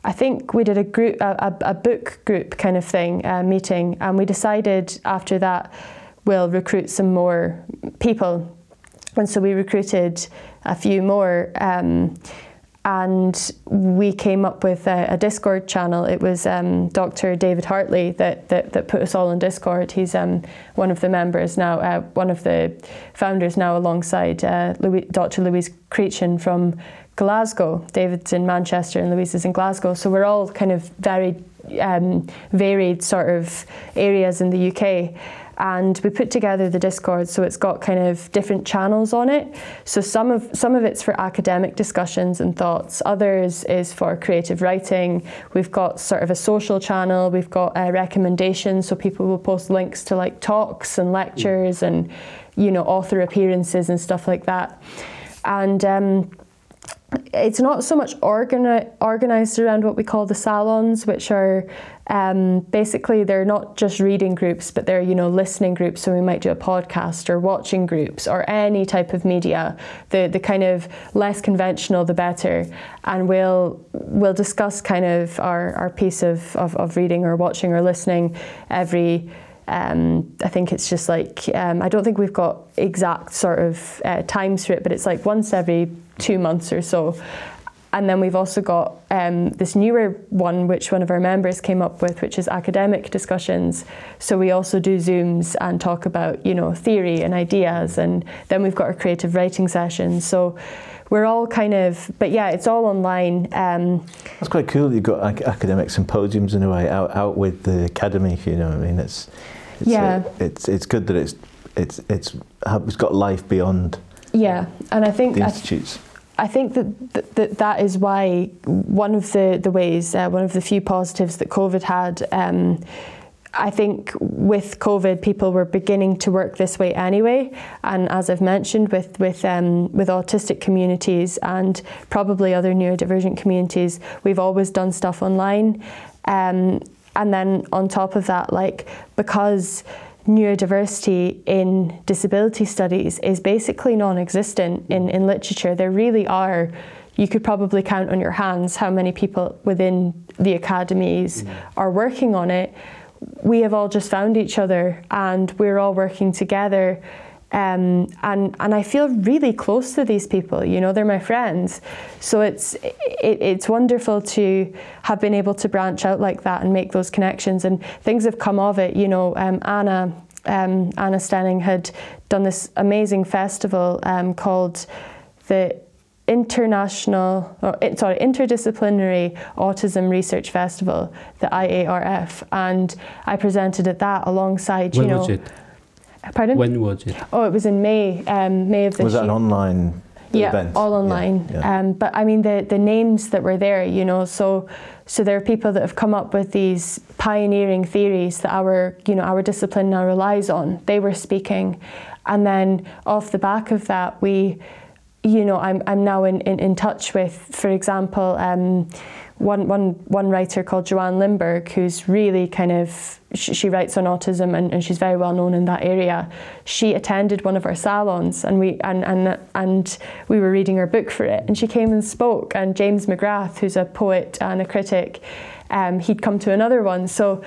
I think we did a group, a, a, a book group kind of thing, uh, meeting, and we decided after that we'll recruit some more people, and so we recruited a few more. Um, and we came up with a, a Discord channel. It was um, Dr. David Hartley that, that, that put us all on Discord. He's um, one of the members now, uh, one of the founders now, alongside uh, Louis, Dr. Louise Creechan from Glasgow. David's in Manchester and Louise is in Glasgow. So we're all kind of very um, varied sort of areas in the UK. And we put together the Discord so it's got kind of different channels on it. So some of some of it's for academic discussions and thoughts. Others is for creative writing. We've got sort of a social channel. We've got uh, recommendations, so people will post links to like talks and lectures and you know author appearances and stuff like that. And um, it's not so much organi- organized around what we call the salons, which are um, basically they're not just reading groups, but they're you know listening groups. So we might do a podcast or watching groups or any type of media. The the kind of less conventional, the better. And we'll we'll discuss kind of our, our piece of, of, of reading or watching or listening every. Um, I think it's just like um, I don't think we've got exact sort of uh, times for it, but it's like once every two months or so. And then we've also got um, this newer one, which one of our members came up with, which is academic discussions. So we also do Zooms and talk about, you know, theory and ideas. And then we've got our creative writing sessions. So we're all kind of, but yeah, it's all online. Um, That's quite cool. You've got ac- academic symposiums in a way out, out with the academy. You know, what I mean, it's, it's Yeah. uh, it's it's good that it's it's it's it's got life beyond yeah, and I think the institutes. I think that, that that is why one of the the ways, uh, one of the few positives that COVID had. Um, I think with COVID, people were beginning to work this way anyway, and as I've mentioned, with with um, with autistic communities and probably other neurodivergent communities, we've always done stuff online, um, and then on top of that, like because neurodiversity in disability studies is basically non-existent in, in literature. There really are, you could probably count on your hands how many people within the academies mm. are working on it. We have all just found each other and we're all working together Um, and and I feel really close to these people. You know, they're my friends. So it's it, it's wonderful to have been able to branch out like that and make those connections. And things have come of it. You know, um, Anna um, Anna Stenning had done this amazing festival um, called the International, or, eh, sorry, Interdisciplinary Autism Research Festival, the IARF, and I presented at that alongside, when you know. Was it? Pardon? When was it? Oh, it was in May, um, May of this year. Was that year. an online yeah, event? all online. Yeah, yeah. Um, but I mean, the the names that were there, you know, so so there are people that have come up with these pioneering theories that our you know our discipline now relies on. They were speaking, and then off the back of that, we, you know, I'm I'm now in in, in touch with, for example. Um, one, one, one writer called Joanne Limburg, who's really kind of, she, she writes on autism and, and she's very well known in that area. She attended one of our salons and we, and, and, and we were reading her book for it. And she came and spoke. And James McGrath, who's a poet and a critic, um, he'd come to another one. So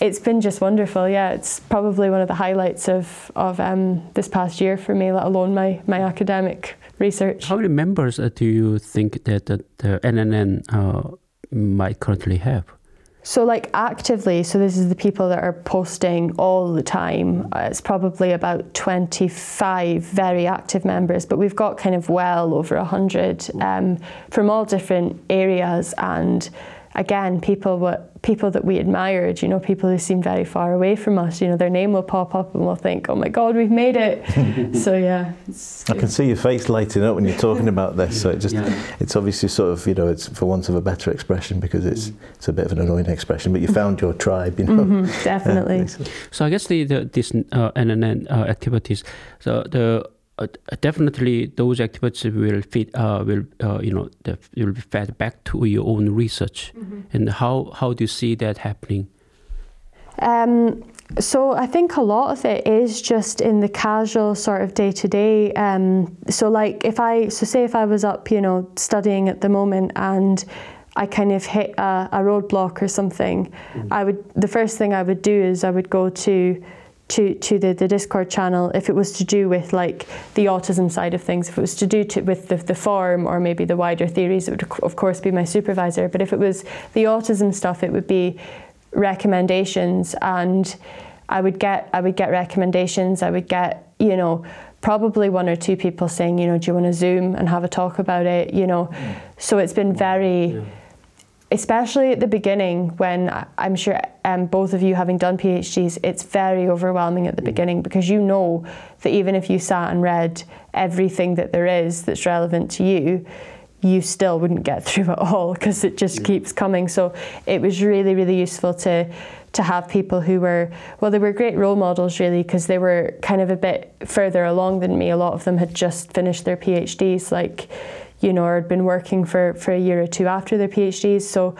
it's been just wonderful. Yeah, it's probably one of the highlights of, of um, this past year for me, let alone my, my academic research. How many members uh, do you think that the, the NNN uh, might currently have? So, like actively, so this is the people that are posting all the time. Uh, it's probably about 25 very active members, but we've got kind of well over 100 um, from all different areas. And again, people what people that we admired, you know, people who seem very far away from us, you know, their name will pop up and we'll think, oh my God, we've made it. so, yeah. It's, I can see your face lighting up when you're talking about this. So it just, Yeah. it's obviously sort of, you know, it's for want of a better expression because it's it's a bit of an annoying expression. But you found your tribe, you know. Mhm, definitely. excellent. So I guess the, the this uh, NNN uh, activities, so the uh, definitely those activities will feed uh, will uh, you know the, will be fed back to your own research. And how how do you see that happening? Um, so I think a lot of it is just in the casual sort of day to day. So like if I so say if I was up, you know, studying at the moment and I kind of hit a, a roadblock or something, I would the first thing I would do is I would go to to, to the, the Discord channel if it was to do with like the autism side of things, if it was to do to, with the, the form or maybe the wider theories, it would of course be my supervisor. But if it was the autism stuff, it would be recommendations and I would get I would get recommendations. I would get, you know, probably one or two people saying, you know, do you want to Zoom and have a talk about it? You know. Mm. So it's been mm. very especially at the beginning when I'm sure um, both of you having done PhDs, it's very overwhelming at the beginning because you know that even if you sat and read everything that there is that's relevant to you, you still wouldn't get through it all because it just keeps coming. So it was really, really useful to to have people who were well, they were great role models really because they were kind of a bit further along than me. A lot of them had just finished their PhDs, like you know, or had been working for, for a year or two after their PhDs. So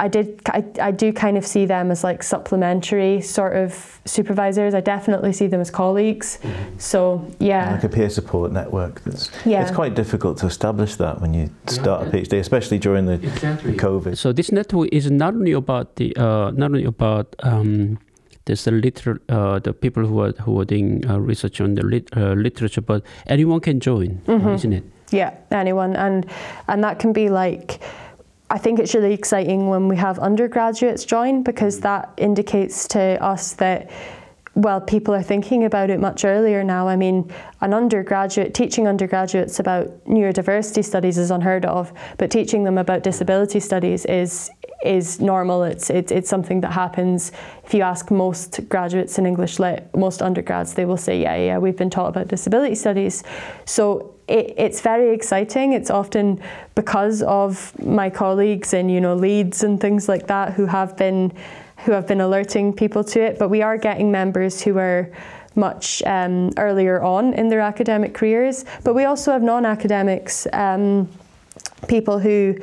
I did, I, I do kind of see them as like supplementary sort of supervisors. I definitely see them as colleagues. So yeah, Like a peer support network. That's Yeah. it's quite difficult to establish that when you start a PhD, especially during the Exactly. COVID. So this network is not only about the uh, not only about um, there's the liter- uh, the people who are who are doing uh, research on the lit- uh, literature, but anyone can join, isn't it? Yeah, anyone, and and that can be like. I think it's really exciting when we have undergraduates join because mm. that indicates to us that well, people are thinking about it much earlier now. I mean, an undergraduate teaching undergraduates about neurodiversity studies is unheard of, but teaching them about disability studies is is normal. It's it's, it's something that happens. If you ask most graduates in English lit, most undergrads, they will say, yeah, yeah, we've been taught about disability studies. So it, it's very exciting. It's often because of my colleagues in you know Leeds and things like that who have been who have been alerting people to it. But we are getting members who are much um, earlier on in their academic careers. But we also have non-academics, um, people who,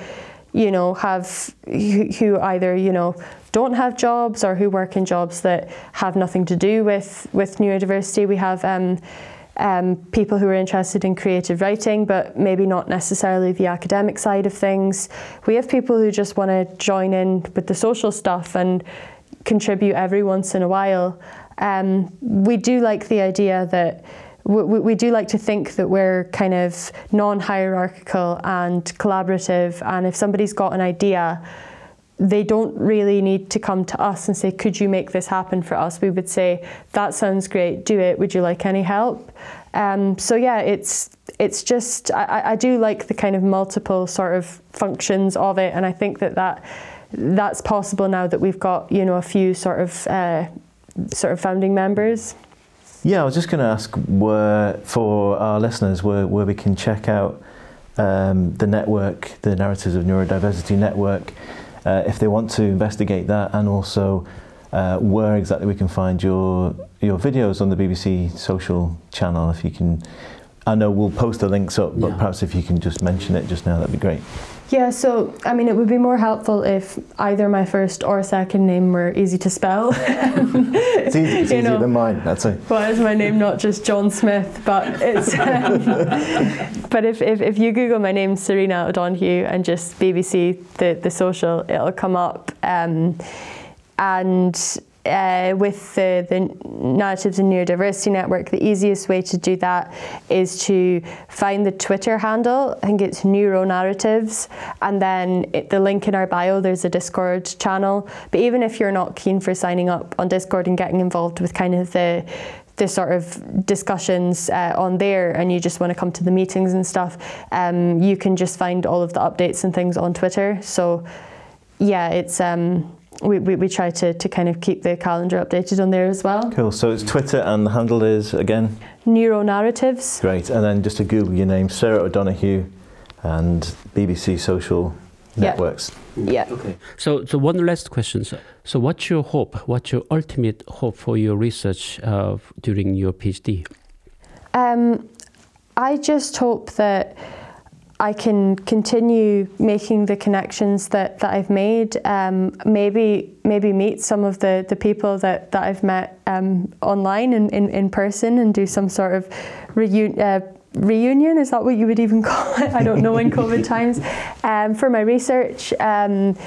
you know, have who, either you know don't have jobs or who work in jobs that have nothing to do with with neurodiversity. We have. Um, um, people who are interested in creative writing, but maybe not necessarily the academic side of things. We have people who just want to join in with the social stuff and contribute every once in a while. Um, we do like the idea that we, we do like to think that we're kind of non-hierarchical and collaborative and if somebody's got an idea they don't really need to come to us and say could you make this happen for us? We would say that sounds great do it would you like any help? Um, so yeah it's it's just I, I do like the kind of multiple sort of functions of it and I think that that that's possible now that we've got you know a few sort of uh, sort of founding members yeah, I was just going to ask where, for our listeners, where, where we can check out um, the network, the Narratives of Neurodiversity Network, uh, if they want to investigate that, and also uh, where exactly we can find your your videos on the BBC social channel. If you can, I know we'll post the links up, but yeah. perhaps if you can just mention it just now, that'd be great. Yeah, so I mean, it would be more helpful if either my first or second name were easy to spell. it's easy, it's easier know, than mine. That's it. Why is my name not just John Smith? But it's. Um, but if, if, if you Google my name, Sarinah O'Donoghue, and just BBC the the social, it'll come up. Um, and uh, with the, the Narratives and Neurodiversity Network, the easiest way to do that is to find the Twitter handle. I think it's Neuronarratives, and then it, the link in our bio. There's a Discord channel. But even if you're not keen for signing up on Discord and getting involved with kind of the the sort of discussions uh, on there and you just want to come to the meetings and stuff, um, you can just find all of the updates and things on Twitter. So, yeah, it's um, we, we, we, try to, to kind of keep the calendar updated on there as well. Cool. So it's Twitter and the handle is again? Neuro Narratives. Great. And then just to Google your name, Sarah O'Donoghue and BBC Social Networks. Yeah. Okay. So, so one last question. So, so what's your hope? What's your ultimate hope for your research uh, during your PhD? Um, I just hope that I can continue making the connections that, that I've made. Um, maybe maybe meet some of the, the people that, that I've met um, online and in, in person and do some sort of reunion. Uh, reunion is that what you would even call it? I don't know in COVID times. Um, for my research, um,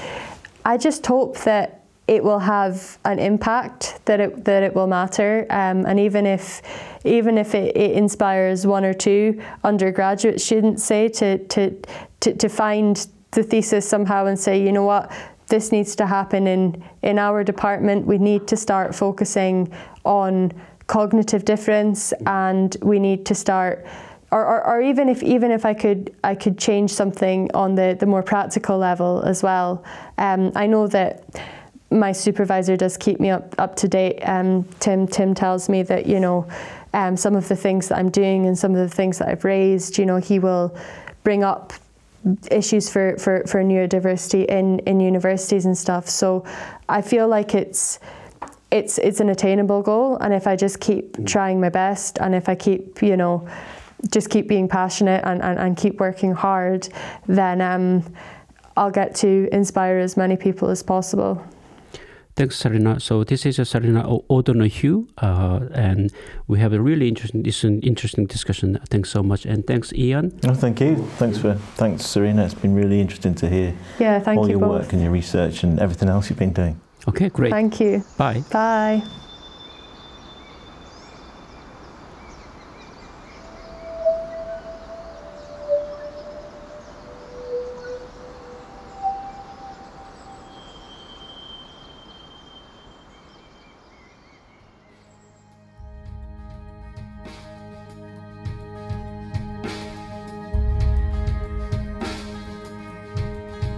I just hope that it will have an impact that it that it will matter. Um, and even if even if it, it, inspires one or two undergraduate students say to, to to to find the thesis somehow and say you know what? This needs to happen in in our department. We need to start focusing on cognitive difference and we need to start or, or, or, even if even if I could I could change something on the, the more practical level as well. Um, I know that my supervisor does keep me up, up to date. Um, Tim Tim tells me that you know um, some of the things that I'm doing and some of the things that I've raised. You know he will bring up issues for, for, for neurodiversity in, in universities and stuff. So I feel like it's it's it's an attainable goal, and if I just keep mm. trying my best, and if I keep you know just keep being passionate and, and, and keep working hard, then um, I'll get to inspire as many people as possible. Thanks, Sarinah. So this is a Sarinah O'Donoghue, uh, and we have a really interesting, interesting discussion. Thanks so much, and thanks, Ian. Oh, thank you. Thanks for thanks, Sarinah. It's been really interesting to hear. Yeah, thank all you your both. work and your research and everything else you've been doing. Okay, great. Thank you. Bye. Bye.